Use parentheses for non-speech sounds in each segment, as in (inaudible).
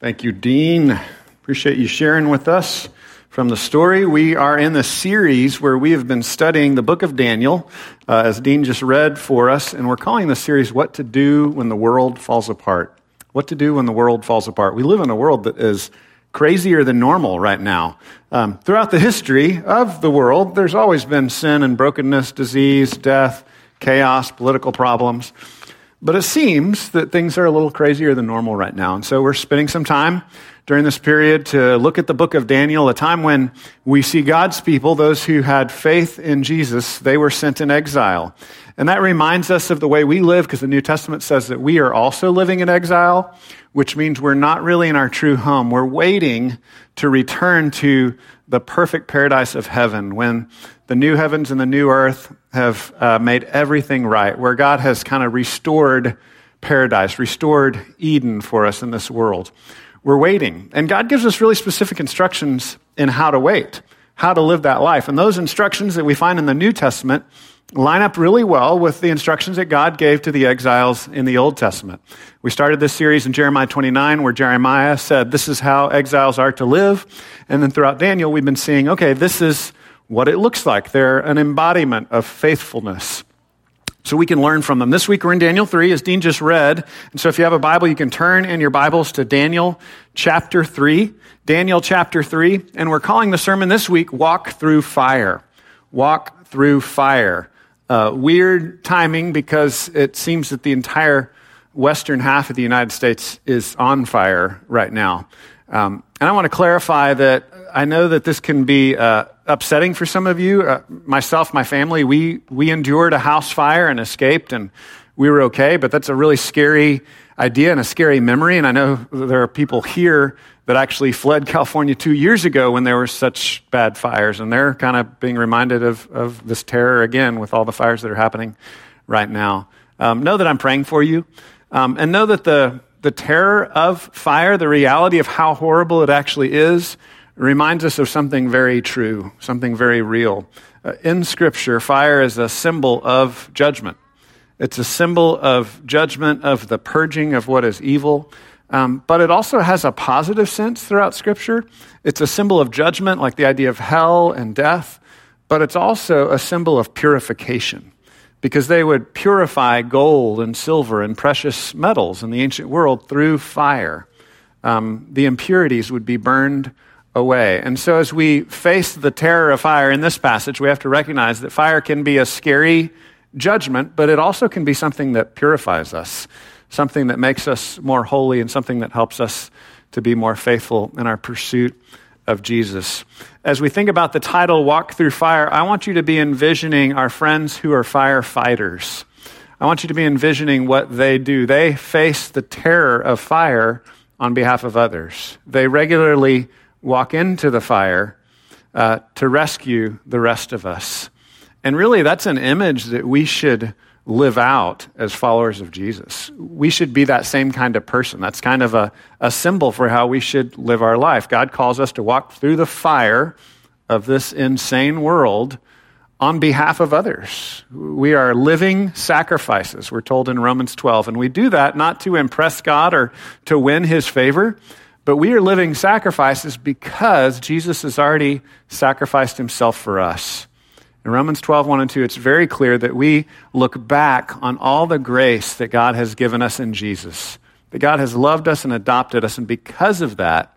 Thank you, Dean. Appreciate you sharing with us from the story. We are in the series where we have been studying the book of Daniel, uh, as Dean just read for us, and we're calling the series What to Do When the World Falls Apart. What to Do When the World Falls Apart. We live in a world that is crazier than normal right now. Um, throughout the history of the world, there's always been sin and brokenness, disease, death, chaos, political problems. But it seems that things are a little crazier than normal right now. And so we're spending some time during this period to look at the book of Daniel, a time when we see God's people, those who had faith in Jesus, they were sent in exile. And that reminds us of the way we live because the New Testament says that we are also living in exile, which means we're not really in our true home. We're waiting to return to the perfect paradise of heaven when the new heavens and the new earth have uh, made everything right, where God has kind of restored paradise, restored Eden for us in this world. We're waiting. And God gives us really specific instructions in how to wait, how to live that life. And those instructions that we find in the New Testament line up really well with the instructions that God gave to the exiles in the Old Testament. We started this series in Jeremiah 29 where Jeremiah said, This is how exiles are to live. And then throughout Daniel, we've been seeing, okay, this is what it looks like. They're an embodiment of faithfulness. So we can learn from them. This week we're in Daniel 3, as Dean just read. And so if you have a Bible, you can turn in your Bibles to Daniel chapter 3. Daniel chapter 3. And we're calling the sermon this week, Walk Through Fire. Walk Through Fire. Uh, weird timing because it seems that the entire western half of the United States is on fire right now. Um, and I want to clarify that I know that this can be uh, upsetting for some of you. Uh, myself, my family, we, we endured a house fire and escaped, and we were okay, but that's a really scary idea and a scary memory. And I know there are people here that actually fled California two years ago when there were such bad fires, and they're kind of being reminded of, of this terror again with all the fires that are happening right now. Um, know that I'm praying for you, um, and know that the the terror of fire, the reality of how horrible it actually is, reminds us of something very true, something very real. Uh, in Scripture, fire is a symbol of judgment. It's a symbol of judgment, of the purging of what is evil. Um, but it also has a positive sense throughout Scripture. It's a symbol of judgment, like the idea of hell and death, but it's also a symbol of purification because they would purify gold and silver and precious metals in the ancient world through fire. Um, the impurities would be burned away. And so, as we face the terror of fire in this passage, we have to recognize that fire can be a scary judgment, but it also can be something that purifies us, something that makes us more holy, and something that helps us to be more faithful in our pursuit of Jesus. As we think about the title, Walk Through Fire, I want you to be envisioning our friends who are firefighters. I want you to be envisioning what they do. They face the terror of fire on behalf of others. They regularly walk into the fire uh, to rescue the rest of us. And really, that's an image that we should live out as followers of Jesus. We should be that same kind of person. That's kind of a, a symbol for how we should live our life. God calls us to walk through the fire of this insane world on behalf of others. We are living sacrifices, we're told in Romans 12. And we do that not to impress God or to win his favor, but we are living sacrifices because Jesus has already sacrificed himself for us. In Romans 12, 1 and 2, it's very clear that we look back on all the grace that God has given us in Jesus. That God has loved us and adopted us, and because of that,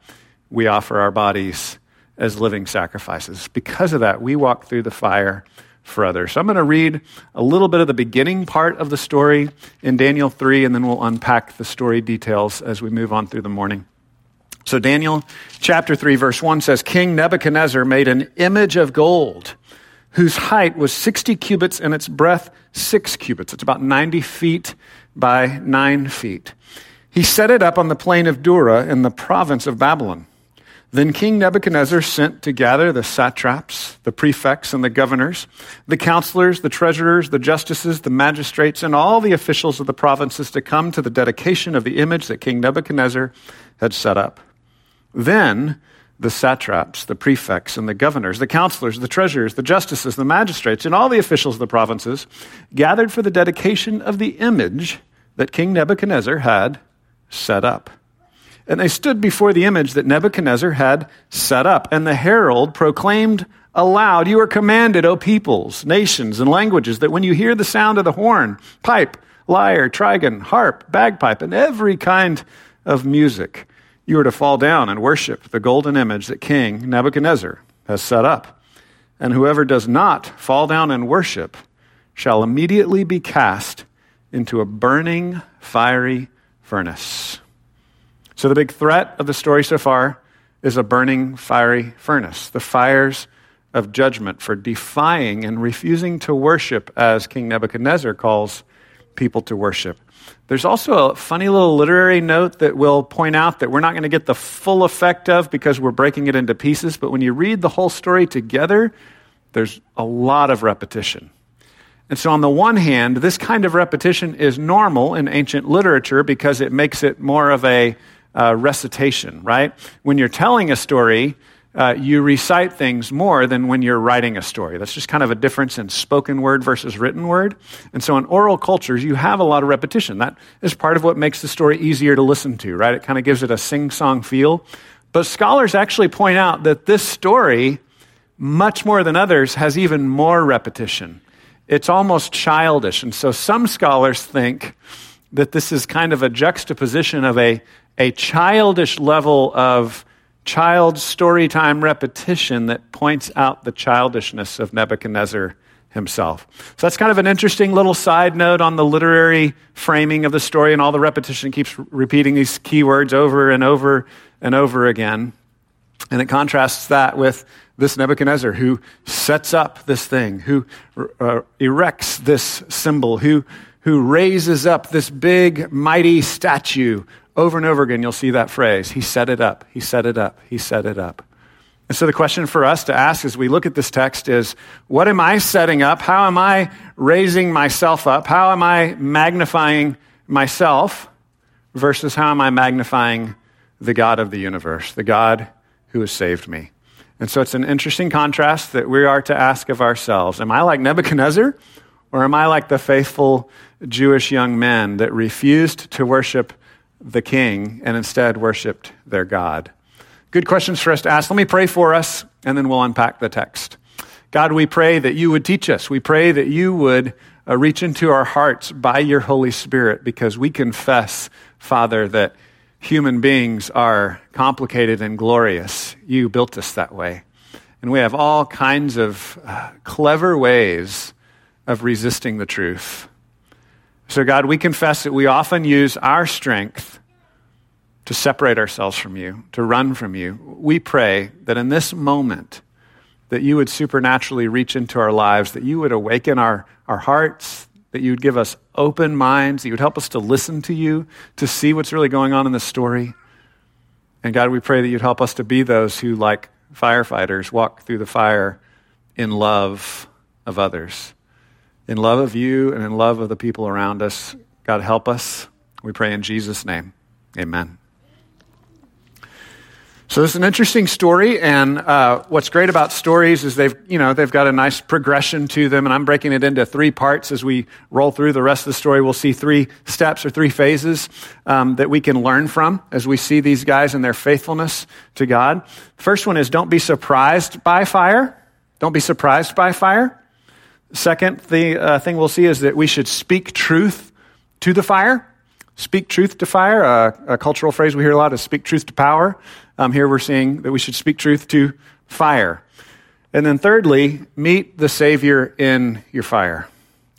we offer our bodies as living sacrifices. Because of that, we walk through the fire for others. So I'm going to read a little bit of the beginning part of the story in Daniel 3, and then we'll unpack the story details as we move on through the morning. So, Daniel chapter 3, verse 1 says King Nebuchadnezzar made an image of gold whose height was 60 cubits and its breadth 6 cubits. It's about 90 feet by 9 feet. He set it up on the plain of Dura in the province of Babylon. Then King Nebuchadnezzar sent to gather the satraps, the prefects, and the governors, the counselors, the treasurers, the justices, the magistrates, and all the officials of the provinces to come to the dedication of the image that King Nebuchadnezzar had set up. Then the satraps, the prefects, and the governors, the counselors, the treasurers, the justices, the magistrates, and all the officials of the provinces gathered for the dedication of the image that King Nebuchadnezzar had set up. And they stood before the image that Nebuchadnezzar had set up. And the herald proclaimed aloud, You are commanded, O peoples, nations, and languages, that when you hear the sound of the horn, pipe, lyre, trigon, harp, bagpipe, and every kind of music, you are to fall down and worship the golden image that King Nebuchadnezzar has set up. And whoever does not fall down and worship shall immediately be cast into a burning, fiery furnace. So, the big threat of the story so far is a burning, fiery furnace, the fires of judgment for defying and refusing to worship as King Nebuchadnezzar calls people to worship. There's also a funny little literary note that we'll point out that we're not going to get the full effect of because we're breaking it into pieces, but when you read the whole story together, there's a lot of repetition. And so, on the one hand, this kind of repetition is normal in ancient literature because it makes it more of a uh, recitation, right? When you're telling a story, uh, you recite things more than when you're writing a story. That's just kind of a difference in spoken word versus written word. And so in oral cultures, you have a lot of repetition. That is part of what makes the story easier to listen to, right? It kind of gives it a sing song feel. But scholars actually point out that this story, much more than others, has even more repetition. It's almost childish. And so some scholars think that this is kind of a juxtaposition of a, a childish level of child storytime repetition that points out the childishness of Nebuchadnezzar himself. So that's kind of an interesting little side note on the literary framing of the story, and all the repetition keeps repeating these keywords over and over and over again. And it contrasts that with this Nebuchadnezzar who sets up this thing, who uh, erects this symbol, who, who raises up this big, mighty statue over and over again, you'll see that phrase. He set it up. He set it up. He set it up. And so the question for us to ask as we look at this text is what am I setting up? How am I raising myself up? How am I magnifying myself versus how am I magnifying the God of the universe, the God who has saved me? And so it's an interesting contrast that we are to ask of ourselves. Am I like Nebuchadnezzar or am I like the faithful Jewish young men that refused to worship the king and instead worshiped their God? Good questions for us to ask. Let me pray for us, and then we'll unpack the text. God, we pray that you would teach us. We pray that you would uh, reach into our hearts by your Holy Spirit because we confess, Father, that human beings are complicated and glorious. You built us that way. And we have all kinds of uh, clever ways of resisting the truth. So, God, we confess that we often use our strength to separate ourselves from you, to run from you. We pray that in this moment, that you would supernaturally reach into our lives, that you would awaken our, our hearts, that you would give us open minds, that you would help us to listen to you, to see what's really going on in the story. And God, we pray that you'd help us to be those who, like firefighters, walk through the fire in love of others in love of you and in love of the people around us. God, help us. We pray in Jesus' name. Amen. So this is an interesting story, and uh, what's great about stories is they've, you know, they've got a nice progression to them, and I'm breaking it into three parts as we roll through the rest of the story. We'll see three steps or three phases um, that we can learn from as we see these guys and their faithfulness to God. First one is don't be surprised by fire. Don't be surprised by fire. Second, the uh, thing we'll see is that we should speak truth to the fire. Speak truth to fire. Uh, a cultural phrase we hear a lot is speak truth to power. Um, here we're seeing that we should speak truth to fire. And then thirdly, meet the Savior in your fire.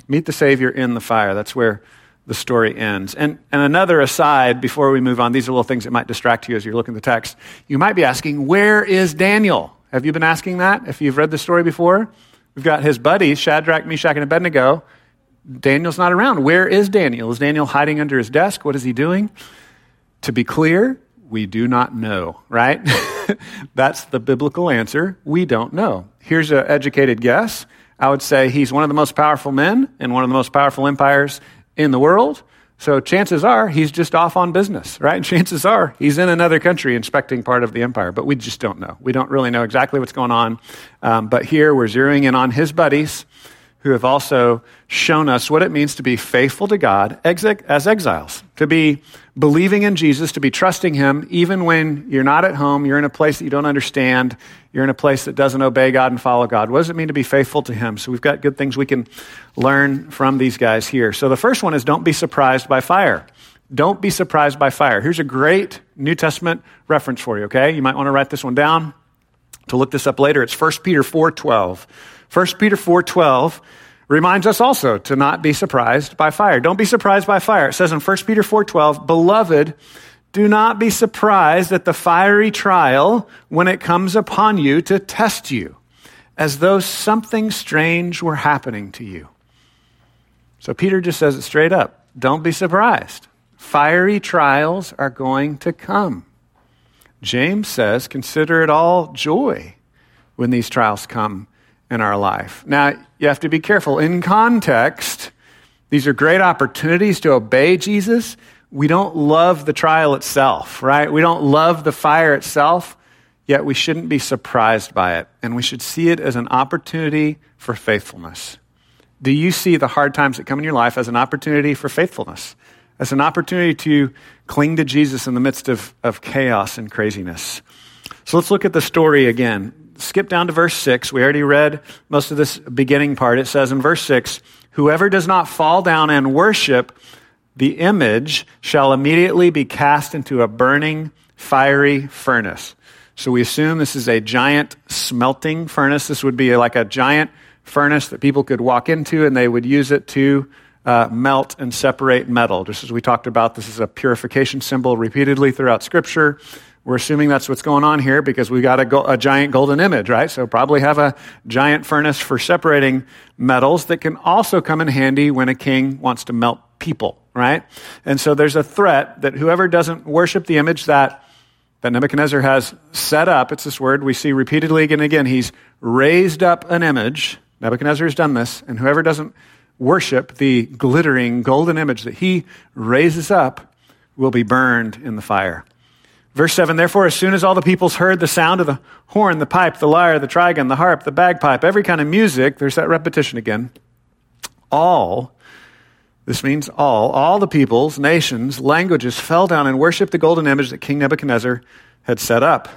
Meet the Savior in the fire. That's where the story ends. And, and another aside before we move on, these are little things that might distract you as you're looking at the text. You might be asking, where is Daniel? Have you been asking that if you've read the story before? We've got his buddies, Shadrach, Meshach, and Abednego. Daniel's not around. Where is Daniel? Is Daniel hiding under his desk? What is he doing? To be clear, we do not know, right? (laughs) That's the biblical answer. We don't know. Here's an educated guess. I would say he's one of the most powerful men in one of the most powerful empires in the world. So chances are he's just off on business, right? (laughs) Chances are he's in another country inspecting part of the empire, but we just don't know. We don't really know exactly what's going on. Um, but here we're zeroing in on his buddies who have also shown us what it means to be faithful to God as exiles, to be believing in Jesus, to be trusting Him, even when you're not at home, you're in a place that you don't understand, you're in a place that doesn't obey God and follow God. What does it mean to be faithful to Him? So we've got good things we can learn from these guys here. So the first one is don't be surprised by fire. Don't be surprised by fire. Here's a great New Testament reference for you, okay? You might want to write this one down to look this up later. It's 1 Peter 4:12. 1 Peter 4:12 reminds us also to not be surprised by fire. Don't be surprised by fire. It says in 1 Peter 4:12, "Beloved, do not be surprised at the fiery trial when it comes upon you to test you, as though something strange were happening to you." So Peter just says it straight up. Don't be surprised. Fiery trials are going to come. James says, consider it all joy when these trials come in our life. Now, you have to be careful. In context, these are great opportunities to obey Jesus. We don't love the trial itself, right? We don't love the fire itself, yet we shouldn't be surprised by it. And we should see it as an opportunity for faithfulness. Do you see the hard times that come in your life as an opportunity for faithfulness? As an opportunity to cling to Jesus in the midst of, of chaos and craziness? So let's look at the story again skip down to verse 6. We already read most of this beginning part. It says in verse 6 Whoever does not fall down and worship the image shall immediately be cast into a burning, fiery furnace. So we assume this is a giant smelting furnace. This would be like a giant furnace that people could walk into and they would use it to uh, melt and separate metal. Just as we talked about, this is a purification symbol repeatedly throughout Scripture. We're assuming that's what's going on here because we got a, go- a, giant golden image, right? So probably have a giant furnace for separating metals that can also come in handy when a king wants to melt people, right? And so there's a threat that whoever doesn't worship the image that, that Nebuchadnezzar has set up, it's this word we see repeatedly again and again. He's raised up an image. Nebuchadnezzar has done this, and whoever doesn't worship the glittering golden image that he raises up will be burned in the fire. Verse 7 Therefore, as soon as all the peoples heard the sound of the horn, the pipe, the lyre, the trigon, the harp, the bagpipe, every kind of music, there's that repetition again. All, this means all, all the peoples, nations, languages fell down and worshiped the golden image that King Nebuchadnezzar had set up.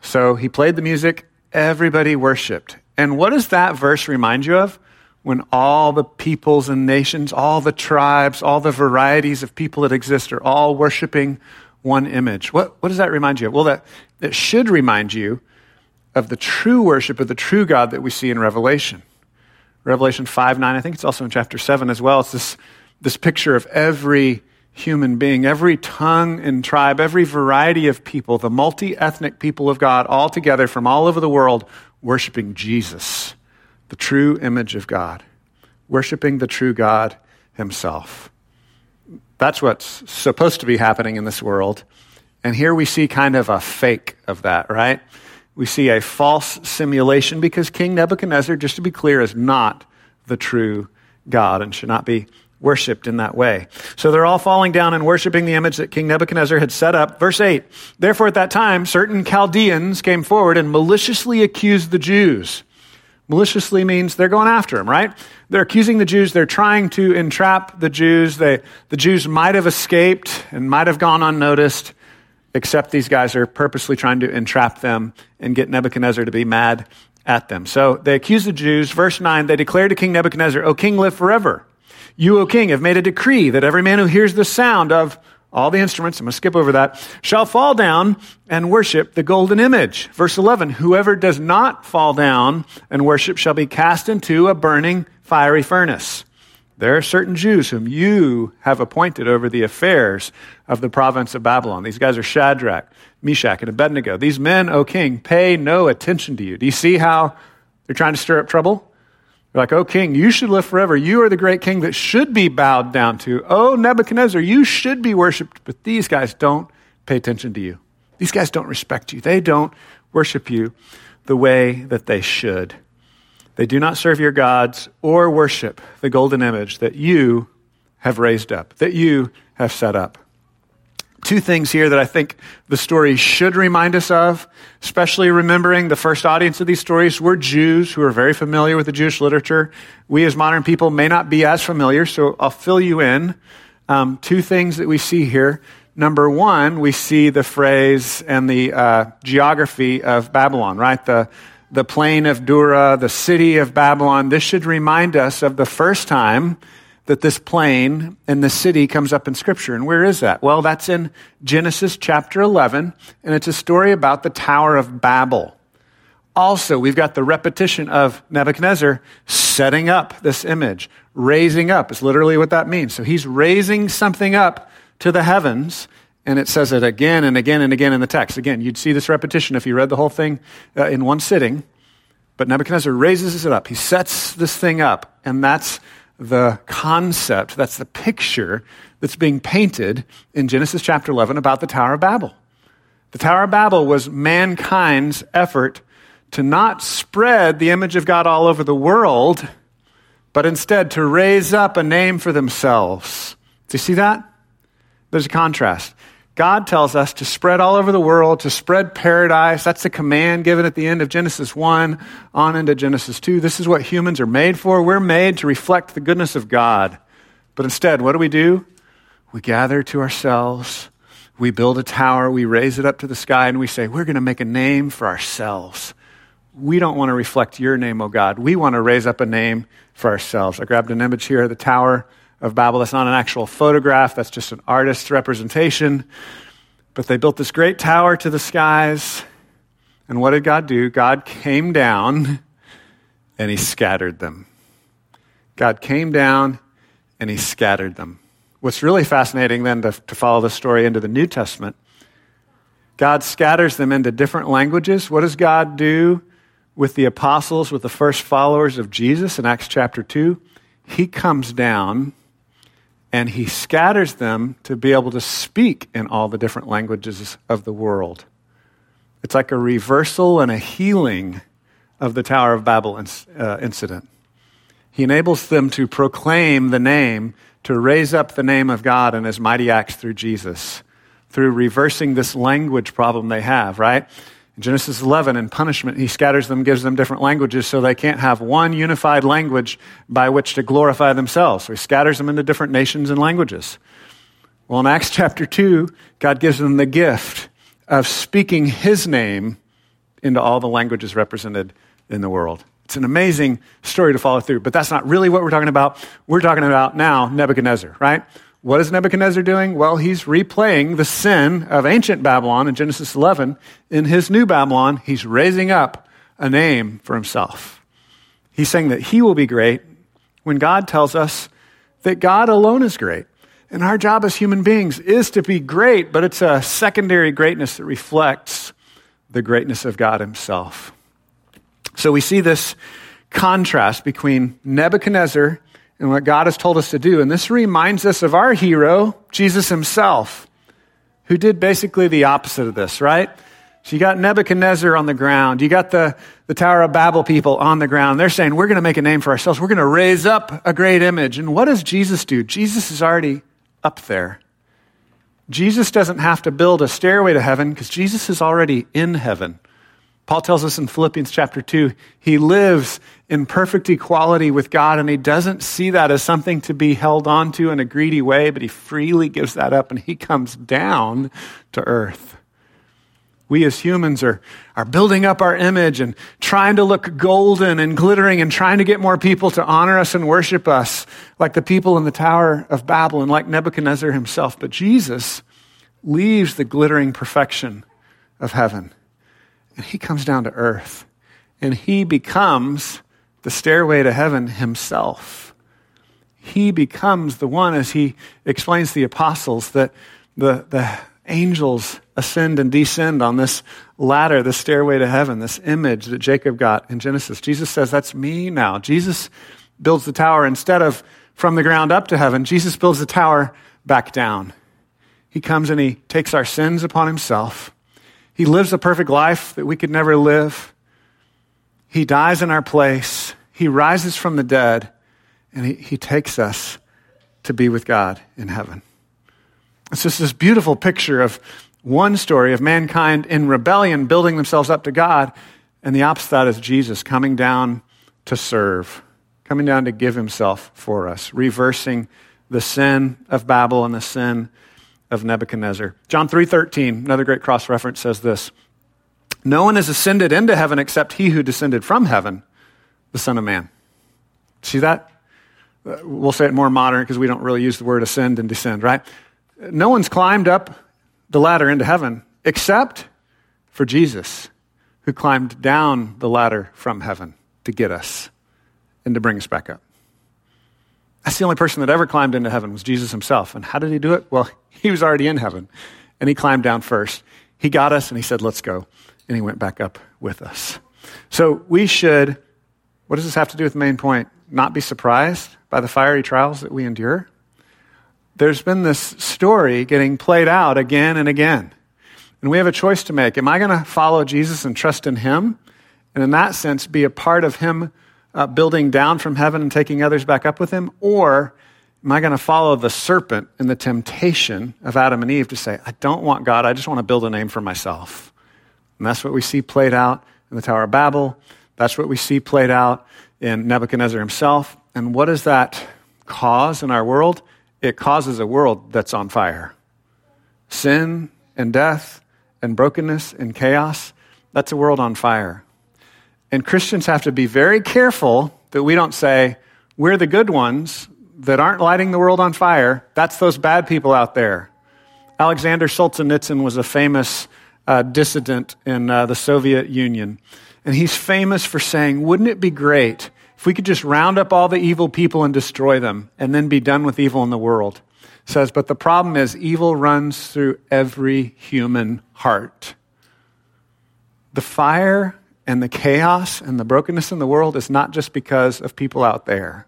So he played the music, everybody worshiped. And what does that verse remind you of? When all the peoples and nations, all the tribes, all the varieties of people that exist are all worshiping one image. What, what does that remind you of? Well, that, that should remind you of the true worship of the true God that we see in Revelation. Revelation 5 9, I think it's also in chapter 7 as well. It's this, this picture of every human being, every tongue and tribe, every variety of people, the multi ethnic people of God, all together from all over the world, worshiping Jesus, the true image of God, worshiping the true God himself. That's what's supposed to be happening in this world. And here we see kind of a fake of that, right? We see a false simulation because King Nebuchadnezzar, just to be clear, is not the true God and should not be worshiped in that way. So they're all falling down and worshiping the image that King Nebuchadnezzar had set up. Verse 8 Therefore, at that time, certain Chaldeans came forward and maliciously accused the Jews Maliciously means they're going after him, right? They're accusing the Jews. They're trying to entrap the Jews. They, the Jews might have escaped and might have gone unnoticed, except these guys are purposely trying to entrap them and get Nebuchadnezzar to be mad at them. So they accuse the Jews. Verse 9, they declare to King Nebuchadnezzar, O king, live forever. You, O king, have made a decree that every man who hears the sound of all the instruments, I'm going to skip over that, shall fall down and worship the golden image. Verse 11, whoever does not fall down and worship shall be cast into a burning fiery furnace. There are certain Jews whom you have appointed over the affairs of the province of Babylon. These guys are Shadrach, Meshach, and Abednego. These men, O king, pay no attention to you. Do you see how they're trying to stir up trouble? You're like, oh, king, you should live forever. You are the great king that should be bowed down to. Oh, Nebuchadnezzar, you should be worshiped. But these guys don't pay attention to you. These guys don't respect you. They don't worship you the way that they should. They do not serve your gods or worship the golden image that you have raised up, that you have set up. Two things here that I think the story should remind us of, especially remembering the first audience of these stories were Jews who are very familiar with the Jewish literature. We as modern people may not be as familiar, so I'll fill you in. Um, two things that we see here. Number one, we see the phrase and the uh, geography of Babylon, right? The, the plain of Dura, the city of Babylon. This should remind us of the first time that this plain and the city comes up in Scripture. And where is that? Well, that's in Genesis chapter 11, and it's a story about the Tower of Babel. Also, we've got the repetition of Nebuchadnezzar setting up this image. Raising up is literally what that means. So he's raising something up to the heavens, and it says it again and again and again in the text. Again, you'd see this repetition if you read the whole thing uh, in one sitting. But Nebuchadnezzar raises it up. He sets this thing up, and that's the concept, that's the picture that's being painted in Genesis chapter 11 about the Tower of Babel. The Tower of Babel was mankind's effort to not spread the image of God all over the world, but instead to raise up a name for themselves. Do you see that? There's a contrast. God tells us to spread all over the world, to spread paradise. That's the command given at the end of Genesis 1 on into Genesis 2. This is what humans are made for. We're made to reflect the goodness of God. But instead, what do we do? We gather to ourselves, we build a tower, we raise it up to the sky, and we say, We're going to make a name for ourselves. We don't want to reflect your name, O God. We want to raise up a name for ourselves. I grabbed an image here of the tower of Babel. That's not an actual photograph, that's just an artist's representation. But they built this great tower to the skies. And what did God do? God came down and he scattered them. God came down and he scattered them. What's really fascinating then to, to follow the story into the New Testament, God scatters them into different languages. What does God do with the apostles, with the first followers of Jesus in Acts chapter 2? He comes down and he scatters them to be able to speak in all the different languages of the world. It's like a reversal and a healing of the Tower of Babel uh, incident. He enables them to proclaim the name, to raise up the name of God in his mighty acts through Jesus, through reversing this language problem they have, right? In Genesis 11, in punishment, he scatters them, gives them different languages so they can't have one unified language by which to glorify themselves. So he scatters them into different nations and languages. Well, in Acts chapter 2, God gives them the gift of speaking his name into all the languages represented in the world. It's an amazing story to follow through, but that's not really what we're talking about. We're talking about now Nebuchadnezzar, right? What is Nebuchadnezzar doing? Well, he's replaying the sin of ancient Babylon in Genesis 11. In his new Babylon, he's raising up a name for himself. He's saying that he will be great when God tells us that God alone is great. And our job as human beings is to be great, but it's a secondary greatness that reflects the greatness of God himself. So we see this contrast between Nebuchadnezzar and what God has told us to do. And this reminds us of our hero, Jesus himself, who did basically the opposite of this, right? So you got Nebuchadnezzar on the ground. You got the, the Tower of Babel people on the ground. They're saying, we're going to make a name for ourselves. We're going to raise up a great image. And what does Jesus do? Jesus is already up there. Jesus doesn't have to build a stairway to heaven because Jesus is already in heaven. Paul tells us in Philippians chapter 2, he lives in perfect equality with God, and he doesn't see that as something to be held onto in a greedy way, but he freely gives that up and he comes down to earth. We as humans are, are building up our image and trying to look golden and glittering and trying to get more people to honor us and worship us, like the people in the Tower of Babel and like Nebuchadnezzar himself. But Jesus leaves the glittering perfection of heaven and he comes down to earth and he becomes the stairway to heaven himself. He becomes the one, as he explains to the apostles, that the, the angels ascend and descend on this ladder, the stairway to heaven, this image that Jacob got in Genesis. Jesus says, That's me now. Jesus builds the tower instead of from the ground up to heaven, Jesus builds the tower back down. He comes and he takes our sins upon himself. He lives a perfect life that we could never live. He dies in our place. He rises from the dead, and he, he takes us to be with God in heaven. It's just this beautiful picture of one story of mankind in rebellion building themselves up to God, and the opposite that is Jesus coming down to serve, coming down to give himself for us, reversing the sin of Babel and the sin of Nebuchadnezzar. John 3:13, another great cross reference says this. No one has ascended into heaven except he who descended from heaven, the Son of Man. See that? Uh, we'll say it more modern because we don't really use the word ascend and descend, right? No one's climbed up the ladder into heaven except for Jesus, who climbed down the ladder from heaven to get us and to bring us back up. That's the only person that ever climbed into heaven was Jesus himself. And how did he do it? Well, (laughs) he was already in heaven and he climbed down first. He got us and he said, Let's go. And he went back up with us. So we should, what does this have to do with the main point? Not be surprised by the fiery trials that we endure. There's been this story getting played out again and again. And we have a choice to make. Am I going to follow Jesus and trust in him? And in that sense, be a part of him uh, building down from heaven and taking others back up with him? Or am I going to follow the serpent and the temptation of Adam and Eve to say, I don't want God, I just want to build a name for myself? And that's what we see played out in the Tower of Babel. That's what we see played out in Nebuchadnezzar himself. And what does that cause in our world? It causes a world that's on fire. Sin and death and brokenness and chaos, that's a world on fire. And Christians have to be very careful that we don't say, we're the good ones that aren't lighting the world on fire. That's those bad people out there. Alexander Solzhenitsyn was a famous uh, dissident in uh, the Soviet Union. And he's famous for saying, wouldn't it be great if we could just round up all the evil people and destroy them and then be done with evil in the world? says, but the problem is evil runs through every human heart. The fire and the chaos and the brokenness in the world is not just because of people out there,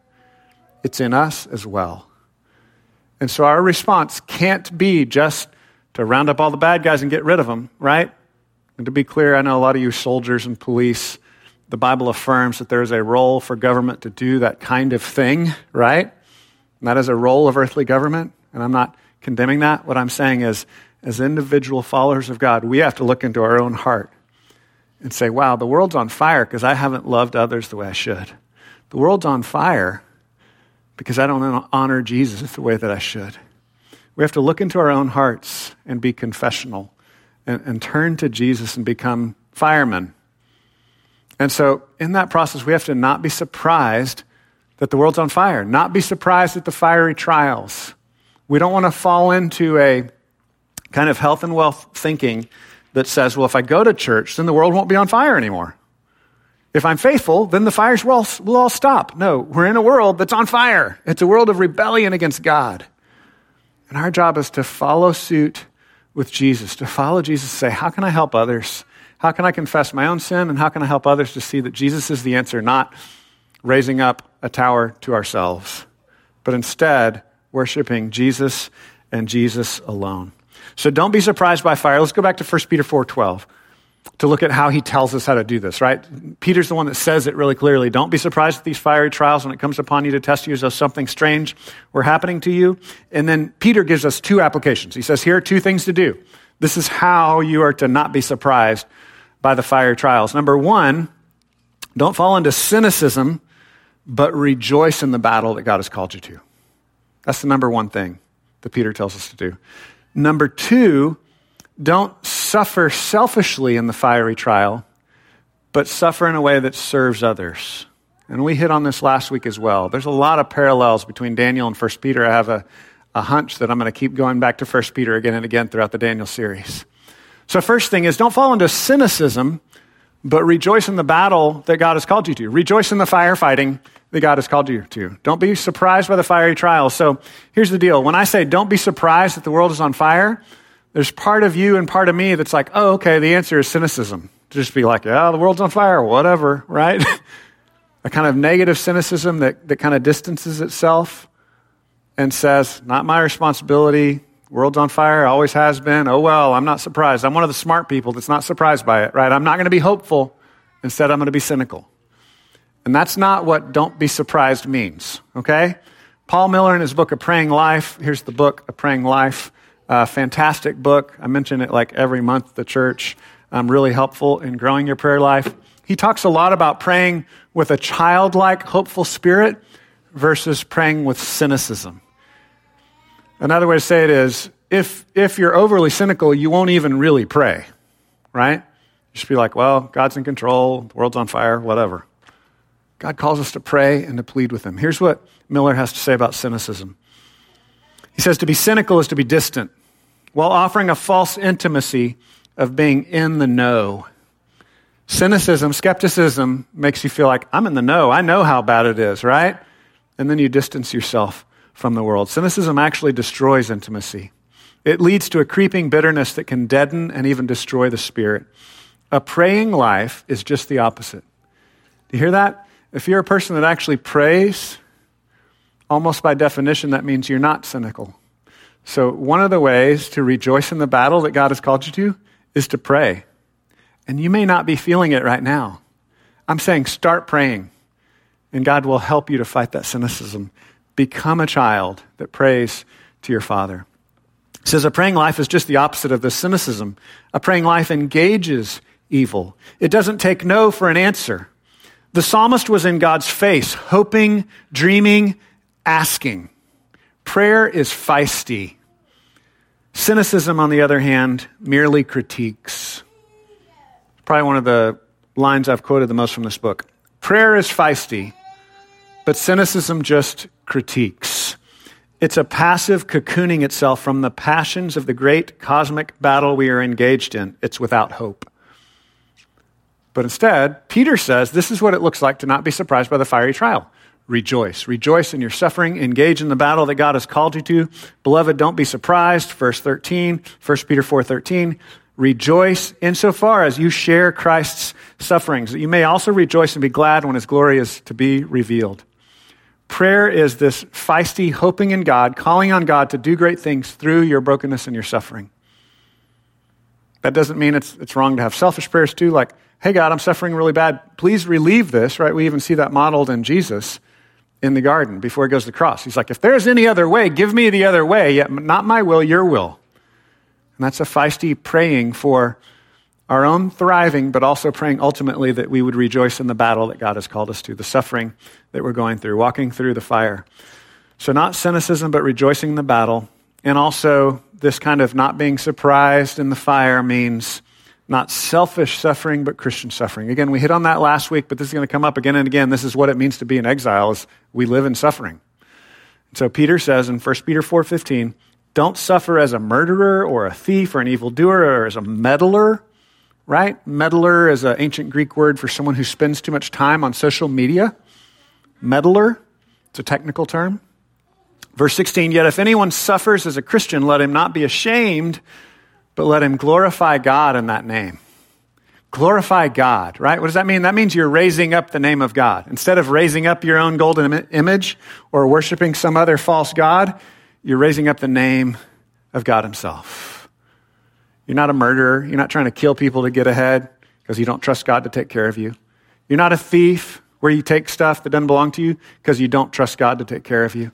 it's in us as well. And so our response can't be just to round up all the bad guys and get rid of them, right? And to be clear, I know a lot of you soldiers and police, the Bible affirms that there is a role for government to do that kind of thing, right? And that is a role of earthly government. And I'm not condemning that. What I'm saying is, as individual followers of God, we have to look into our own heart and say, wow, the world's on fire because I haven't loved others the way I should. The world's on fire because I don't honor Jesus the way that I should. We have to look into our own hearts and be confessional and, and turn to Jesus and become firemen. And so, in that process, we have to not be surprised that the world's on fire, not be surprised at the fiery trials. We don't want to fall into a kind of health and wealth thinking that says, well, if I go to church, then the world won't be on fire anymore. If I'm faithful, then the fires will all, will all stop. No, we're in a world that's on fire. It's a world of rebellion against God. And our job is to follow suit with Jesus, to follow Jesus, say, how can I help others? How can I confess my own sin? And how can I help others to see that Jesus is the answer, not raising up a tower to ourselves, but instead worshiping Jesus and Jesus alone. So don't be surprised by fire. Let's go back to 1 Peter 4:12 to look at how he tells us how to do this, right? Peter's the one that says it really clearly. Don't be surprised at these fiery trials when it comes upon you to test you as though something strange were happening to you. And then Peter gives us two applications. He says, here are two things to do. This is how you are to not be surprised by the fiery trials. Number one, don't fall into cynicism, but rejoice in the battle that God has called you to. That's the number one thing that Peter tells us to do. Number two, don't suffer selfishly in the fiery trial, but suffer in a way that serves others. And we hit on this last week as well. There's a lot of parallels between Daniel and 1 Peter. I have a, a hunch that I'm going to keep going back to 1 Peter again and again throughout the Daniel series. So, first thing is don't fall into cynicism, but rejoice in the battle that God has called you to. Rejoice in the firefighting that God has called you to. Don't be surprised by the fiery trials. So here's the deal. When I say don't be surprised that the world is on fire, there's part of you and part of me that's like, oh, okay, the answer is cynicism. Just be like, yeah, the world's on fire, whatever, (laughs) right? a kind of negative cynicism that, that kind of distances itself and says, not my responsibility. World's on fire, always has been. Oh, well, I'm not surprised. I'm one of the smart people that's not surprised by it, right? I'm not going to be hopeful. Instead, I'm going to be cynical. And that's not what don't be surprised means, okay? Paul Miller, in his book, A Praying Life, here's the book, A Praying Life, fantastic book. I mention it like every month the church. Um, really helpful in growing your prayer life. He talks a lot about praying with a childlike, hopeful spirit versus praying with cynicism. Another way to say it is if, if you're overly cynical, you won't even really pray, right? You just be like, well, God's in control, the world's on fire, whatever. God calls us to pray and to plead with Him. Here's what Miller has to say about cynicism He says, To be cynical is to be distant, while offering a false intimacy of being in the know. Cynicism, skepticism makes you feel like, I'm in the know. I know how bad it is, right? And then you distance yourself from the world. Cynicism actually destroys intimacy. It leads to a creeping bitterness that can deaden and even destroy the spirit. A praying life is just the opposite. Do you hear that? If you're a person that actually prays, almost by definition, that means you're not cynical. So, one of the ways to rejoice in the battle that God has called you to is to pray. And you may not be feeling it right now. I'm saying start praying, and God will help you to fight that cynicism. Become a child that prays to your Father. Says a praying life is just the opposite of the cynicism. A praying life engages evil, it doesn't take no for an answer. The psalmist was in God's face, hoping, dreaming, asking. Prayer is feisty. Cynicism, on the other hand, merely critiques. Probably one of the lines I've quoted the most from this book. Prayer is feisty, but cynicism just critiques. It's a passive cocooning itself from the passions of the great cosmic battle we are engaged in. It's without hope. But instead, Peter says this is what it looks like to not be surprised by the fiery trial. Rejoice. Rejoice in your suffering. Engage in the battle that God has called you to. Beloved, don't be surprised. Verse 13, 1 Peter 4 13. Rejoice insofar as you share Christ's sufferings, that you may also rejoice and be glad when his glory is to be revealed. Prayer is this feisty hoping in God, calling on God to do great things through your brokenness and your suffering. That doesn't mean it's, it's wrong to have selfish prayers too, like, hey, God, I'm suffering really bad. Please relieve this, right? We even see that modeled in Jesus in the garden before he goes to the cross. He's like, if there's any other way, give me the other way, yet not my will, your will. And that's a feisty praying for our own thriving, but also praying ultimately that we would rejoice in the battle that God has called us to, the suffering that we're going through, walking through the fire. So, not cynicism, but rejoicing in the battle. And also, this kind of not being surprised in the fire means not selfish suffering, but Christian suffering. Again, we hit on that last week, but this is going to come up again and again. This is what it means to be in exile, is we live in suffering. So Peter says in 1 Peter 4.15, don't suffer as a murderer or a thief or an evildoer or as a meddler, right? Meddler is an ancient Greek word for someone who spends too much time on social media. Meddler, it's a technical term. Verse 16, yet if anyone suffers as a Christian, let him not be ashamed, but let him glorify God in that name. Glorify God, right? What does that mean? That means you're raising up the name of God. Instead of raising up your own golden image or worshiping some other false God, you're raising up the name of God Himself. You're not a murderer. You're not trying to kill people to get ahead because you don't trust God to take care of you. You're not a thief where you take stuff that doesn't belong to you because you don't trust God to take care of you.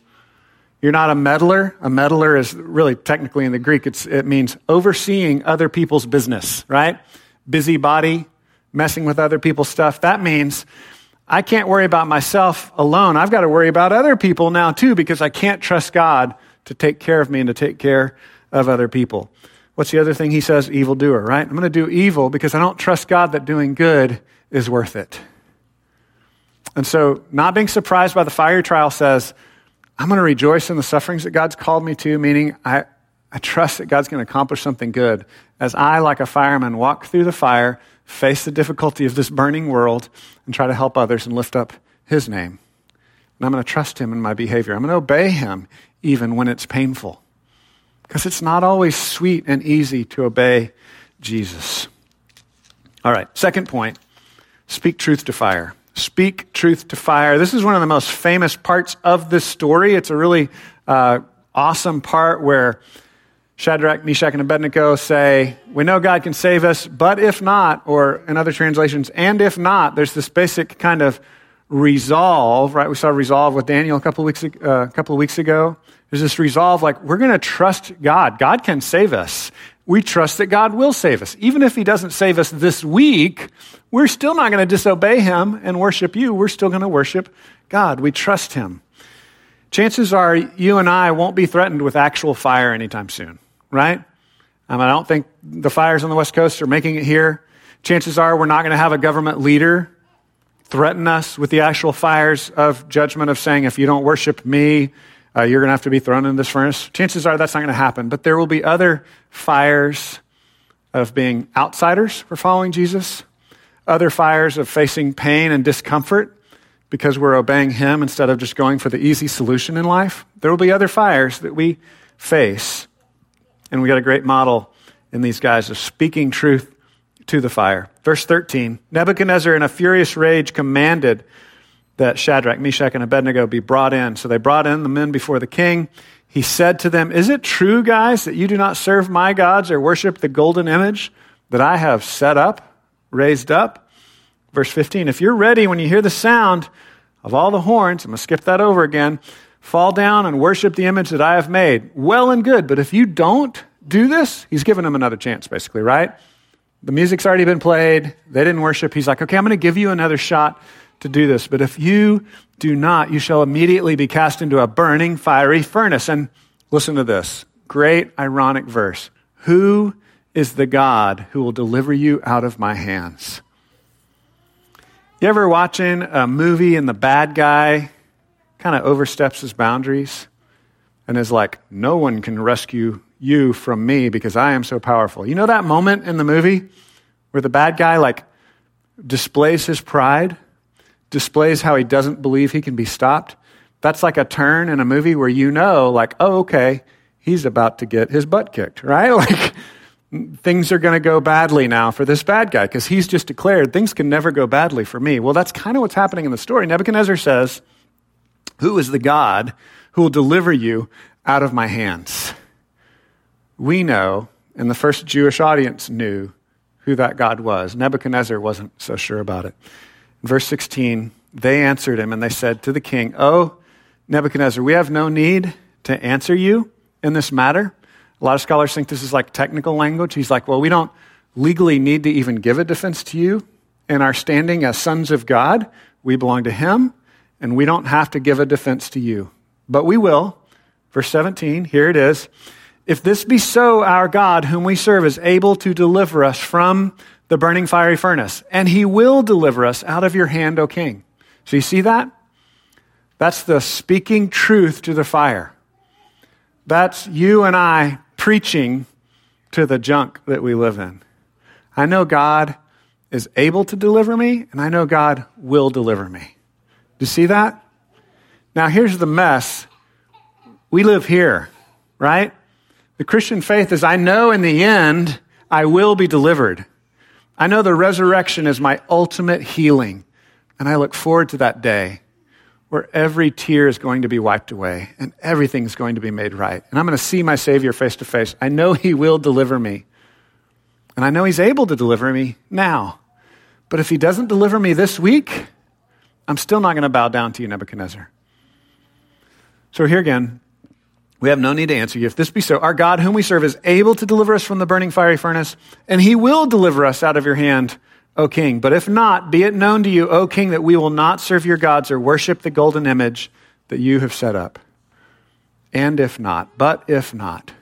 You're not a meddler. A meddler is really technically in the Greek, it means overseeing other people's business, right? Busybody, messing with other people's stuff. That means I can't worry about myself alone. I've got to worry about other people now too because I can't trust God to take care of me and to take care of other people. What's the other thing he says? Evildoer, right? I'm going to do evil because I don't trust God that doing good is worth it. And so, not being surprised by the fire trial says, I'm going to rejoice in the sufferings that God's called me to, meaning I, I trust that God's going to accomplish something good. As I, like a fireman, walk through the fire, face the difficulty of this burning world, and try to help others and lift up His name. And I'm going to trust Him in my behavior. I'm going to obey Him even when it's painful. Because it's not always sweet and easy to obey Jesus. All right, second point speak truth to fire. Speak truth to fire. This is one of the most famous parts of this story. It's a really uh, awesome part where Shadrach, Meshach, and Abednego say, We know God can save us, but if not, or in other translations, and if not, there's this basic kind of resolve, right? We saw resolve with Daniel a couple of weeks, uh, a couple of weeks ago. There's this resolve like, we're going to trust God. God can save us. We trust that God will save us. Even if He doesn't save us this week, we're still not going to disobey Him and worship you. We're still going to worship God. We trust Him. Chances are you and I won't be threatened with actual fire anytime soon, right? Um, I don't think the fires on the West Coast are making it here. Chances are we're not going to have a government leader threaten us with the actual fires of judgment of saying, if you don't worship me, uh, you're going to have to be thrown in this furnace. Chances are that's not going to happen. But there will be other fires of being outsiders for following Jesus, other fires of facing pain and discomfort because we're obeying Him instead of just going for the easy solution in life. There will be other fires that we face. And we got a great model in these guys of speaking truth to the fire. Verse 13 Nebuchadnezzar, in a furious rage, commanded that Shadrach, Meshach, and Abednego be brought in. So they brought in the men before the king. He said to them, Is it true, guys, that you do not serve my gods or worship the golden image that I have set up, raised up? Verse 15 If you're ready when you hear the sound of all the horns, I'm going to skip that over again, fall down and worship the image that I have made. Well and good. But if you don't do this, he's giving them another chance, basically, right? The music's already been played. They didn't worship. He's like, okay, I'm going to give you another shot to do this. But if you do not, you shall immediately be cast into a burning, fiery furnace. And listen to this great, ironic verse. Who is the God who will deliver you out of my hands? You ever watching a movie and the bad guy kind of oversteps his boundaries and is like, no one can rescue you from me because I am so powerful. You know that moment in the movie where the bad guy like displays his pride, displays how he doesn't believe he can be stopped? That's like a turn in a movie where you know, like, oh, okay, he's about to get his butt kicked, right? (laughs) Like, things are going to go badly now for this bad guy because he's just declared things can never go badly for me. Well, that's kind of what's happening in the story. Nebuchadnezzar says, Who is the God who will deliver you out of my hands? We know, and the first Jewish audience knew who that God was. Nebuchadnezzar wasn't so sure about it. In verse 16, they answered him and they said to the king, Oh, Nebuchadnezzar, we have no need to answer you in this matter. A lot of scholars think this is like technical language. He's like, Well, we don't legally need to even give a defense to you. In our standing as sons of God, we belong to Him, and we don't have to give a defense to you. But we will. Verse 17, here it is. If this be so, our God, whom we serve, is able to deliver us from the burning fiery furnace, and he will deliver us out of your hand, O king. So you see that? That's the speaking truth to the fire. That's you and I preaching to the junk that we live in. I know God is able to deliver me, and I know God will deliver me. Do you see that? Now, here's the mess. We live here, right? The Christian faith is I know in the end I will be delivered. I know the resurrection is my ultimate healing. And I look forward to that day where every tear is going to be wiped away and everything's going to be made right. And I'm going to see my Savior face to face. I know He will deliver me. And I know He's able to deliver me now. But if He doesn't deliver me this week, I'm still not going to bow down to you, Nebuchadnezzar. So here again, we have no need to answer you. If this be so, our God, whom we serve, is able to deliver us from the burning fiery furnace, and he will deliver us out of your hand, O king. But if not, be it known to you, O king, that we will not serve your gods or worship the golden image that you have set up. And if not, but if not,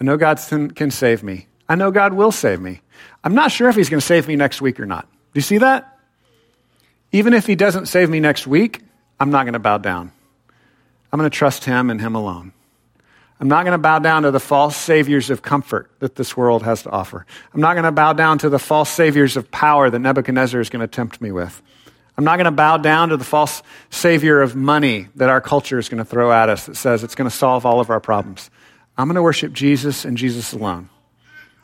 I know God can save me. I know God will save me. I'm not sure if he's going to save me next week or not. Do you see that? Even if he doesn't save me next week, I'm not going to bow down. I'm going to trust him and him alone. I'm not going to bow down to the false saviors of comfort that this world has to offer. I'm not going to bow down to the false saviors of power that Nebuchadnezzar is going to tempt me with. I'm not going to bow down to the false savior of money that our culture is going to throw at us that says it's going to solve all of our problems. I'm going to worship Jesus and Jesus alone.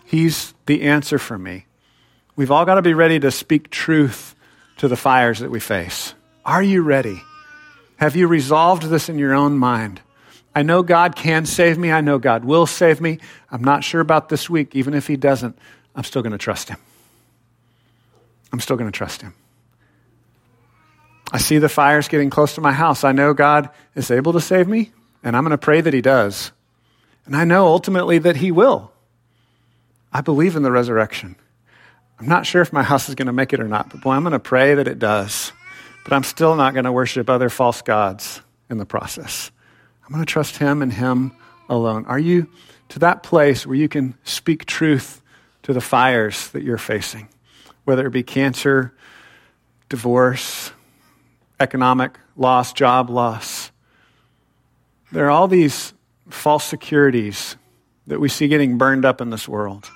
He's the answer for me. We've all got to be ready to speak truth to the fires that we face. Are you ready? Have you resolved this in your own mind? I know God can save me. I know God will save me. I'm not sure about this week. Even if He doesn't, I'm still going to trust Him. I'm still going to trust Him. I see the fires getting close to my house. I know God is able to save me, and I'm going to pray that He does. And I know ultimately that He will. I believe in the resurrection. I'm not sure if my house is going to make it or not, but boy, I'm going to pray that it does. But I'm still not going to worship other false gods in the process. I'm going to trust Him and Him alone. Are you to that place where you can speak truth to the fires that you're facing, whether it be cancer, divorce, economic loss, job loss? There are all these false securities that we see getting burned up in this world,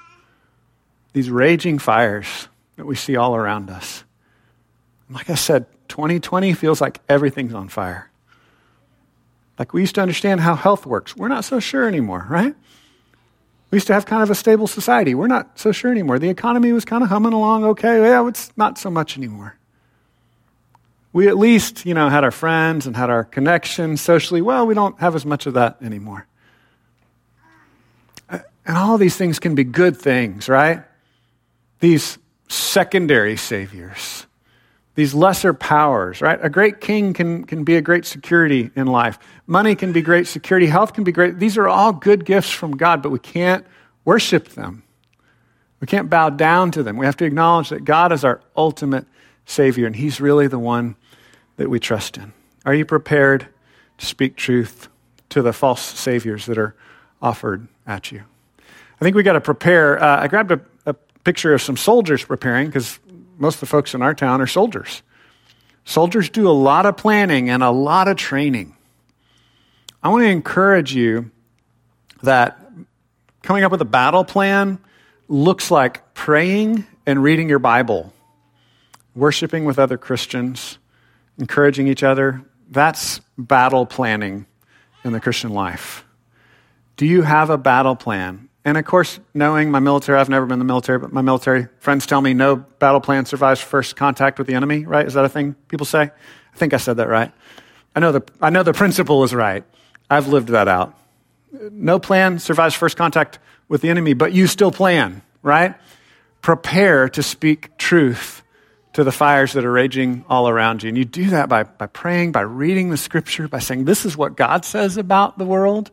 these raging fires that we see all around us. Like I said, 2020 feels like everything's on fire. Like we used to understand how health works. We're not so sure anymore, right? We used to have kind of a stable society. We're not so sure anymore. The economy was kind of humming along okay. Yeah, it's not so much anymore. We at least, you know, had our friends and had our connections socially. Well, we don't have as much of that anymore. Uh, and all these things can be good things, right? These secondary saviors these lesser powers, right? A great king can, can be a great security in life. Money can be great security. Health can be great. These are all good gifts from God, but we can't worship them. We can't bow down to them. We have to acknowledge that God is our ultimate Savior, and He's really the one that we trust in. Are you prepared to speak truth to the false saviors that are offered at you? I think we got to prepare. Uh, I grabbed a, a picture of some soldiers preparing because most of the folks in our town are soldiers. Soldiers do a lot of planning and a lot of training. I want to encourage you that coming up with a battle plan looks like praying and reading your Bible, worshiping with other Christians, encouraging each other. That's battle planning in the Christian life. Do you have a battle plan? And of course, knowing my military, I've never been in the military, but my military friends tell me no battle plan survives first contact with the enemy, right? Is that a thing people say? I think I said that right. I know the, I know the principle is right. I've lived that out. No plan survives first contact with the enemy, but you still plan, right? Prepare to speak truth to the fires that are raging all around you. And you do that by, by praying, by reading the scripture, by saying, This is what God says about the world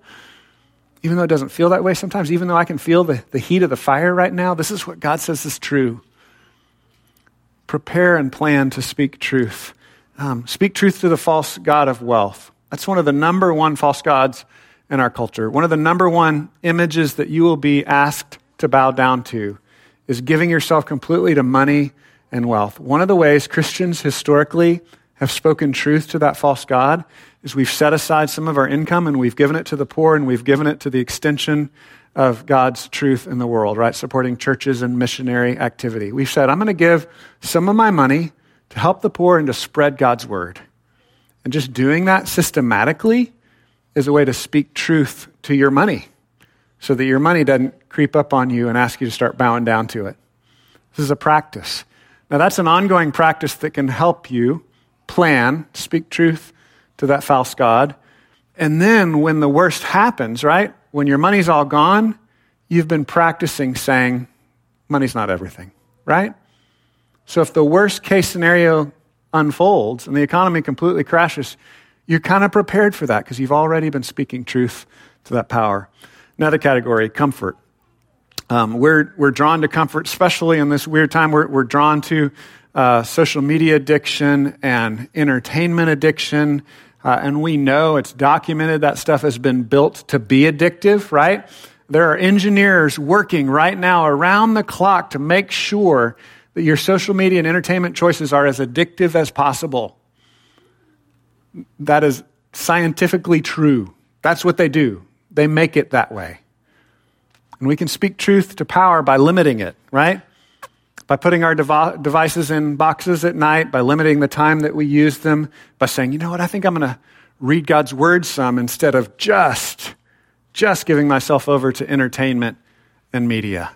even though it doesn't feel that way sometimes, even though I can feel the, the heat of the fire right now, this is what God says is true. Prepare and plan to speak truth. Um, speak truth to the false God of wealth. That's one of the number one false gods in our culture. One of the number one images that you will be asked to bow down to is giving yourself completely to money and wealth. One of the ways Christians historically have spoken truth to that false God is we've set aside some of our income and we've given it to the poor and we've given it to the extension of God's truth in the world, right? Supporting churches and missionary activity. We've said, I'm going to give some of my money to help the poor and to spread God's word. And just doing that systematically is a way to speak truth to your money so that your money doesn't creep up on you and ask you to start bowing down to it. This is a practice. Now, that's an ongoing practice that can help you plan, speak truth to that false God. And then when the worst happens, right? When your money's all gone, you've been practicing saying, money's not everything, right? So if the worst case scenario unfolds and the economy completely crashes, you're kind of prepared for that because you've already been speaking truth to that power. Another category, comfort. Um, we're, we're drawn to comfort, especially in this weird time. We're, we're drawn to uh, social media addiction and entertainment addiction. Uh, and we know it's documented that stuff has been built to be addictive, right? There are engineers working right now around the clock to make sure that your social media and entertainment choices are as addictive as possible. That is scientifically true. That's what they do. They make it that way. And we can speak truth to power by limiting it, right? By putting our dev- devices in boxes at night, by limiting the time that we use them, by saying, you know what, I think I'm going to read God's word some instead of just, just giving myself over to entertainment and media.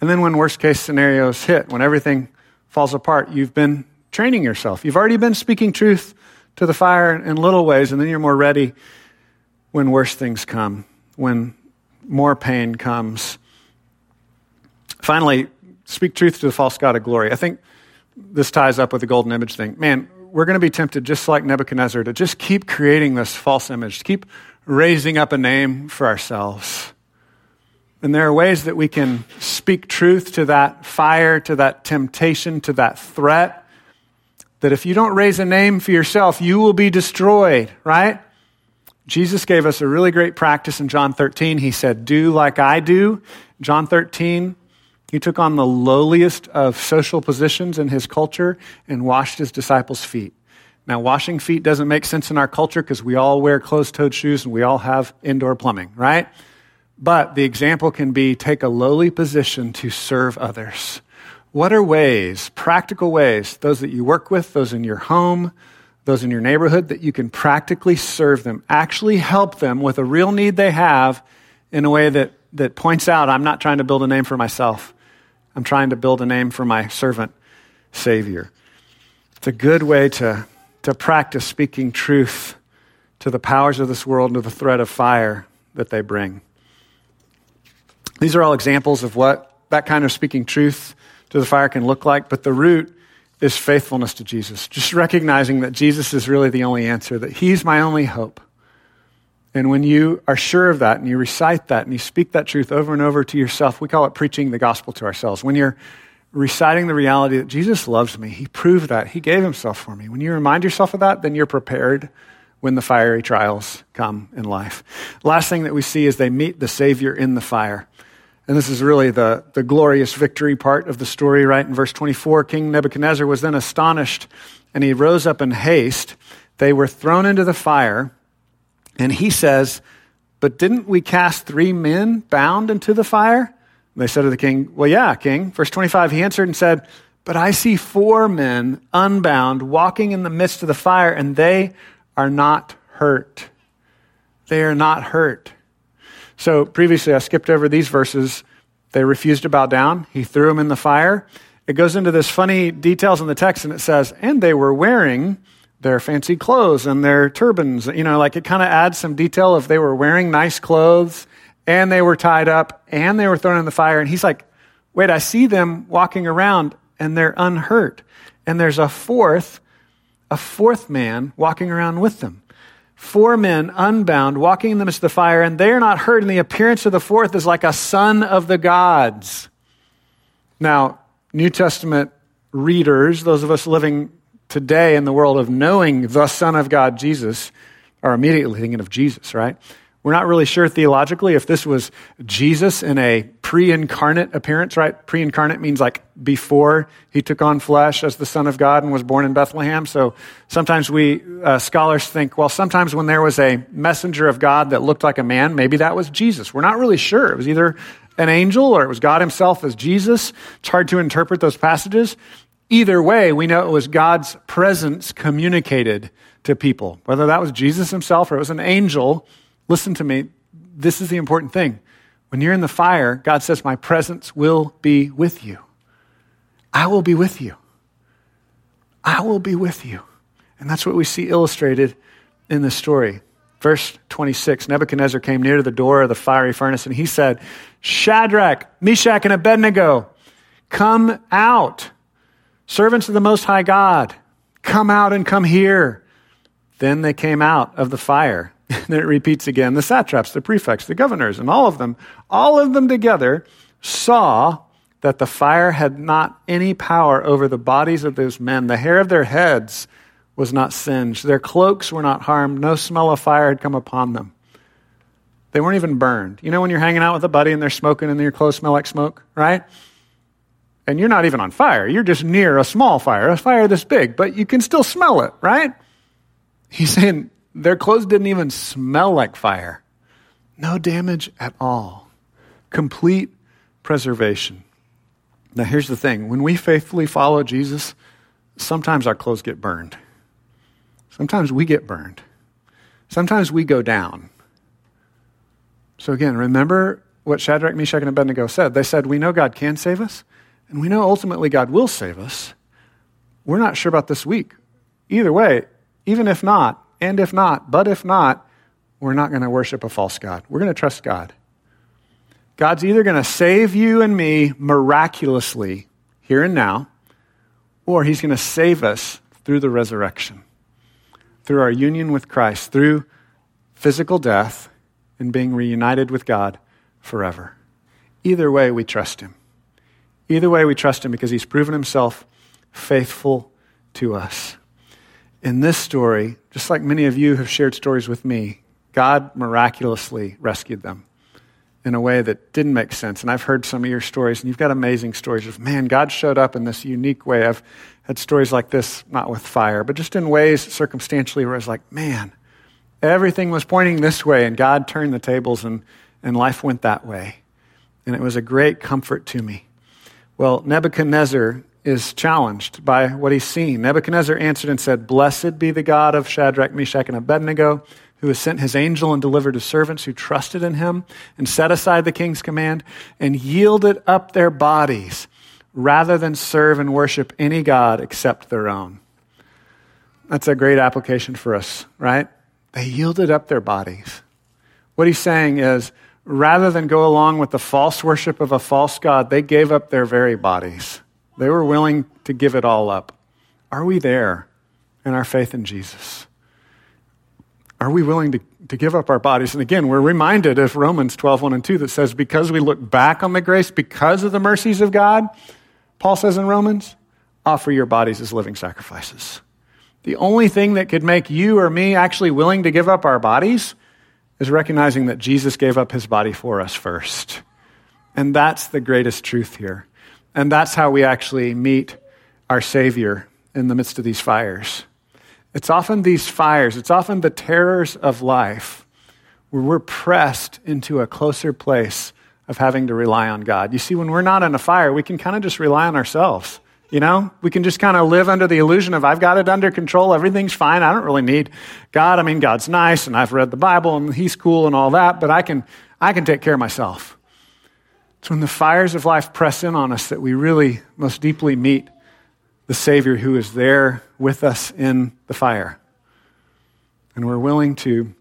And then when worst case scenarios hit, when everything falls apart, you've been training yourself. You've already been speaking truth to the fire in little ways, and then you're more ready when worse things come, when more pain comes. Finally, speak truth to the false God of glory. I think this ties up with the golden image thing. Man, we're going to be tempted, just like Nebuchadnezzar, to just keep creating this false image, to keep raising up a name for ourselves. And there are ways that we can speak truth to that fire, to that temptation, to that threat. That if you don't raise a name for yourself, you will be destroyed, right? Jesus gave us a really great practice in John 13. He said, Do like I do. John 13, he took on the lowliest of social positions in his culture and washed his disciples' feet. Now, washing feet doesn't make sense in our culture because we all wear closed toed shoes and we all have indoor plumbing, right? But the example can be take a lowly position to serve others. What are ways, practical ways, those that you work with, those in your home, those in your neighborhood, that you can practically serve them, actually help them with a real need they have in a way that, that points out, I'm not trying to build a name for myself. I'm trying to build a name for my servant Savior. It's a good way to, to practice speaking truth to the powers of this world and to the threat of fire that they bring. These are all examples of what that kind of speaking truth to the fire can look like, but the root is faithfulness to Jesus. Just recognizing that Jesus is really the only answer, that He's my only hope. And when you are sure of that and you recite that and you speak that truth over and over to yourself, we call it preaching the gospel to ourselves. When you're reciting the reality that Jesus loves me, He proved that, He gave Himself for me. When you remind yourself of that, then you're prepared when the fiery trials come in life. Last thing that we see is they meet the Savior in the fire. And this is really the, the glorious victory part of the story, right? In verse 24, King Nebuchadnezzar was then astonished and he rose up in haste. They were thrown into the fire and he says, But didn't we cast three men bound into the fire? And they said to the king, Well, yeah, king. Verse 25, he answered and said, But I see four men unbound walking in the midst of the fire, and they are not hurt. They are not hurt. So previously, I skipped over these verses. They refused to bow down. He threw them in the fire. It goes into this funny details in the text, and it says, And they were wearing their fancy clothes and their turbans. You know, like it kind of adds some detail if they were wearing nice clothes and they were tied up and they were thrown in the fire. And he's like, wait, I see them walking around and they're unhurt. And there's a fourth, a fourth man walking around with them. Four men unbound, walking in the midst of the fire, and they are not hurt. And the appearance of the fourth is like a son of the gods. Now, New Testament readers, those of us living today in the world of knowing the Son of God, Jesus, are immediately thinking of Jesus, right? We're not really sure theologically if this was Jesus in a pre incarnate appearance, right? Pre incarnate means like before he took on flesh as the Son of God and was born in Bethlehem. So sometimes we, uh, scholars think, well, sometimes when there was a messenger of God that looked like a man, maybe that was Jesus. We're not really sure. It was either an angel or it was God himself as Jesus. It's hard to interpret those passages. Either way, we know it was God's presence communicated to people. Whether that was Jesus himself or it was an angel, listen to me. This is the important thing. When you're in the fire, God says, My presence will be with you. I will be with you. I will be with you. And that's what we see illustrated in the story. Verse 26 Nebuchadnezzar came near to the door of the fiery furnace and he said, Shadrach, Meshach, and Abednego, come out. Servants of the Most High God, come out and come here. Then they came out of the fire. (laughs) And it repeats again the satraps, the prefects, the governors, and all of them, all of them together saw that the fire had not any power over the bodies of those men. The hair of their heads was not singed, their cloaks were not harmed, no smell of fire had come upon them. They weren't even burned. You know when you're hanging out with a buddy and they're smoking and your clothes smell like smoke, right? And you're not even on fire. You're just near a small fire, a fire this big, but you can still smell it, right? He's saying their clothes didn't even smell like fire. No damage at all. Complete preservation. Now, here's the thing when we faithfully follow Jesus, sometimes our clothes get burned. Sometimes we get burned. Sometimes we go down. So, again, remember what Shadrach, Meshach, and Abednego said. They said, We know God can save us, and we know ultimately God will save us. We're not sure about this week. Either way, even if not, and if not, but if not, we're not going to worship a false God. We're going to trust God. God's either going to save you and me miraculously here and now, or he's going to save us through the resurrection, through our union with Christ, through physical death and being reunited with God forever. Either way, we trust Him. Either way, we trust Him because He's proven Himself faithful to us. In this story, just like many of you have shared stories with me, God miraculously rescued them in a way that didn't make sense. And I've heard some of your stories, and you've got amazing stories of, man, God showed up in this unique way. I've had stories like this, not with fire, but just in ways circumstantially where I was like, man, everything was pointing this way, and God turned the tables, and, and life went that way. And it was a great comfort to me. Well, Nebuchadnezzar is challenged by what he's seen. Nebuchadnezzar answered and said, Blessed be the God of Shadrach, Meshach, and Abednego who has sent his angel and delivered his servants who trusted in him and set aside the king's command and yielded up their bodies rather than serve and worship any God except their own. That's a great application for us, right? They yielded up their bodies. What he's saying is, rather than go along with the false worship of a false God, they gave up their very bodies. They were willing to give it all up. Are we there in our faith in Jesus? Are we willing to, to give up our bodies? And again, we're reminded of Romans 12, 1 and 2 that says, because we look back on the grace, because of the mercies of God, Paul says in Romans, offer your bodies as living sacrifices. The only thing that could make you or me actually willing to give up our bodies is recognizing that Jesus gave up his body for us first. And that's the greatest truth here. And that's how we actually meet our Savior in the midst of these fires. It's often these fires, it's often the terrors of life where we're pressed into a closer place of having to rely on God. You see, when we're not in a fire, we can kind of just rely on ourselves. You know, we can just kind of live under the illusion of I've got it under control, everything's fine, I don't really need God. I mean, God's nice and I've read the Bible and he's cool and all that, but I can I can take care of myself. It's when the fires of life press in on us that we really most deeply meet the Savior who is there with us in the fire. And we're willing to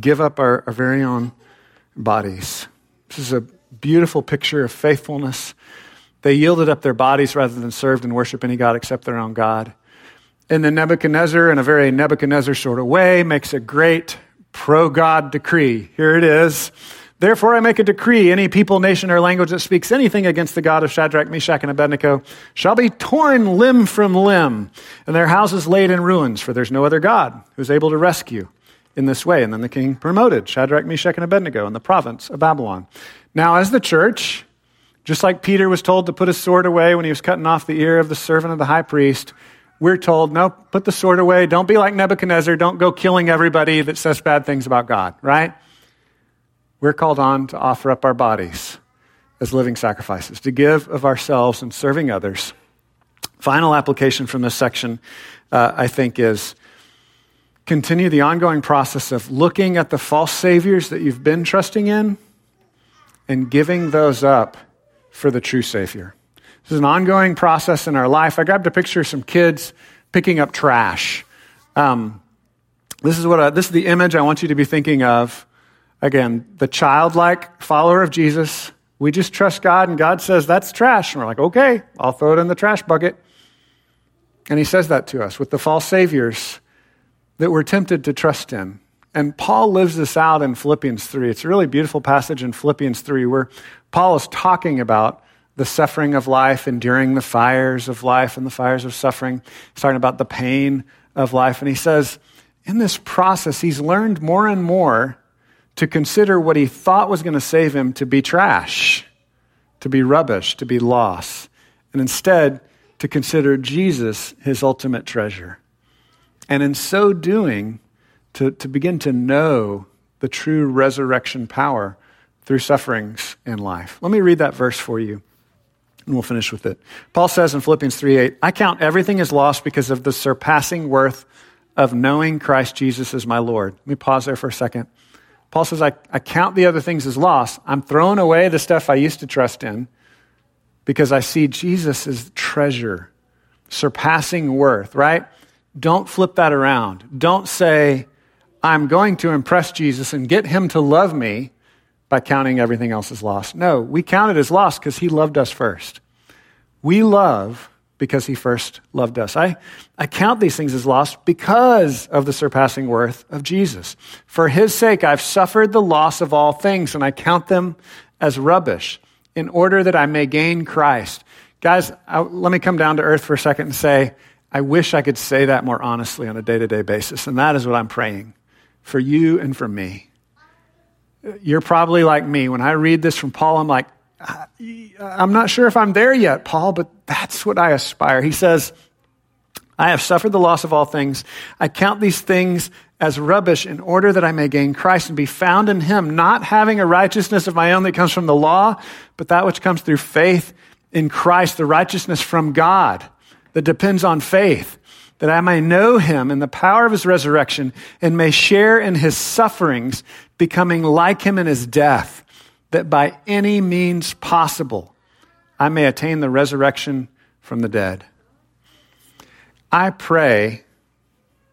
give up our, our very own bodies. This is a beautiful picture of faithfulness. They yielded up their bodies rather than served and worship any God except their own God. And then Nebuchadnezzar, in a very Nebuchadnezzar sort of way, makes a great pro God decree. Here it is. Therefore, I make a decree any people, nation, or language that speaks anything against the God of Shadrach, Meshach, and Abednego shall be torn limb from limb, and their houses laid in ruins, for there's no other God who's able to rescue in this way. And then the king promoted Shadrach, Meshach, and Abednego in the province of Babylon. Now, as the church, just like Peter was told to put his sword away when he was cutting off the ear of the servant of the high priest, we're told, no, put the sword away. Don't be like Nebuchadnezzar. Don't go killing everybody that says bad things about God, right? we're called on to offer up our bodies as living sacrifices, to give of ourselves and serving others. Final application from this section, uh, I think, is continue the ongoing process of looking at the false saviors that you've been trusting in and giving those up for the true Savior. This is an ongoing process in our life. I grabbed a picture of some kids picking up trash. Um, this is what I, this is the image I want you to be thinking of Again, the childlike follower of Jesus, we just trust God, and God says, That's trash. And we're like, Okay, I'll throw it in the trash bucket. And He says that to us with the false saviors that we're tempted to trust in. And Paul lives this out in Philippians 3. It's a really beautiful passage in Philippians 3 where Paul is talking about the suffering of life, enduring the fires of life and the fires of suffering. He's talking about the pain of life. And he says, in this process, he's learned more and more to consider what he thought was going to save him to be trash, to be rubbish, to be loss, and instead to consider Jesus his ultimate treasure. And in so doing, to, to begin to know the true resurrection power through sufferings in life. Let me read that verse for you, and we'll finish with it. Paul says in Philippians 3 8, I count everything as lost because of the surpassing worth of knowing Christ Jesus as my Lord. Let me pause there for a second. Paul says, I, I count the other things as loss. I'm throwing away the stuff I used to trust in because I see Jesus as treasure, surpassing worth, right? Don't flip that around. Don't say, I'm going to impress Jesus and get him to love me by counting everything else as lost. No, we count it as lost because he loved us first. We love because he first loved us. I, I count these things as lost because of the surpassing worth of Jesus. For his sake, I've suffered the loss of all things, and I count them as rubbish in order that I may gain Christ. Guys, I, let me come down to earth for a second and say, I wish I could say that more honestly on a day to day basis. And that is what I'm praying for you and for me. You're probably like me. When I read this from Paul, I'm like, I'm not sure if I'm there yet, Paul, but that's what I aspire. He says, I have suffered the loss of all things. I count these things as rubbish in order that I may gain Christ and be found in him, not having a righteousness of my own that comes from the law, but that which comes through faith in Christ, the righteousness from God that depends on faith, that I may know him in the power of his resurrection and may share in his sufferings, becoming like him in his death, that by any means possible I may attain the resurrection from the dead. I pray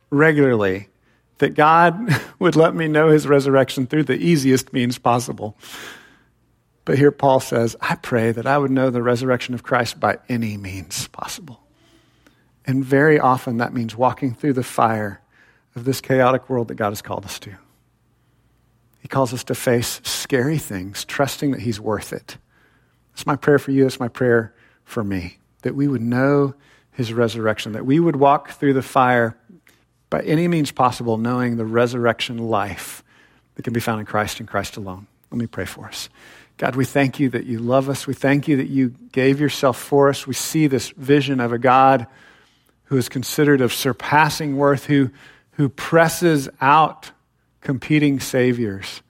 regularly that God (laughs) would let me know his resurrection through the easiest means possible. But here Paul says, I pray that I would know the resurrection of Christ by any means possible. And very often that means walking through the fire of this chaotic world that God has called us to. He calls us to face scary things, trusting that He's worth it. That's my prayer for you. That's my prayer for me. That we would know His resurrection, that we would walk through the fire by any means possible, knowing the resurrection life that can be found in Christ and Christ alone. Let me pray for us. God, we thank you that you love us. We thank you that you gave yourself for us. We see this vision of a God who is considered of surpassing worth, who, who presses out competing saviors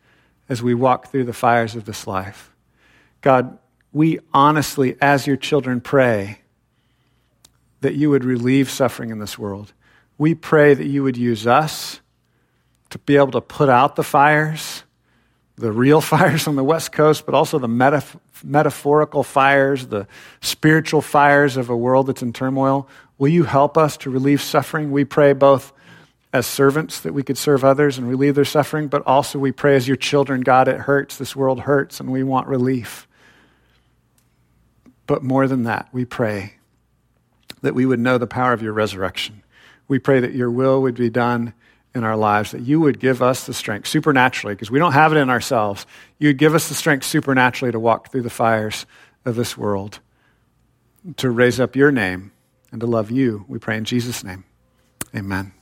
as we walk through the fires of this life. God, we honestly, as your children, pray that you would relieve suffering in this world. We pray that you would use us to be able to put out the fires, the real (laughs) fires on the West Coast, but also the metaf- metaphorical fires, the spiritual fires of a world that's in turmoil. Will you help us to relieve suffering? We pray both as servants that we could serve others and relieve their suffering, but also we pray as your children, God, it hurts. This world hurts and we want relief. But more than that, we pray that we would know the power of your resurrection. We pray that your will would be done in our lives, that you would give us the strength supernaturally, because we don't have it in ourselves. You would give us the strength supernaturally to walk through the fires of this world, to raise up your name and to love you. We pray in Jesus' name. Amen.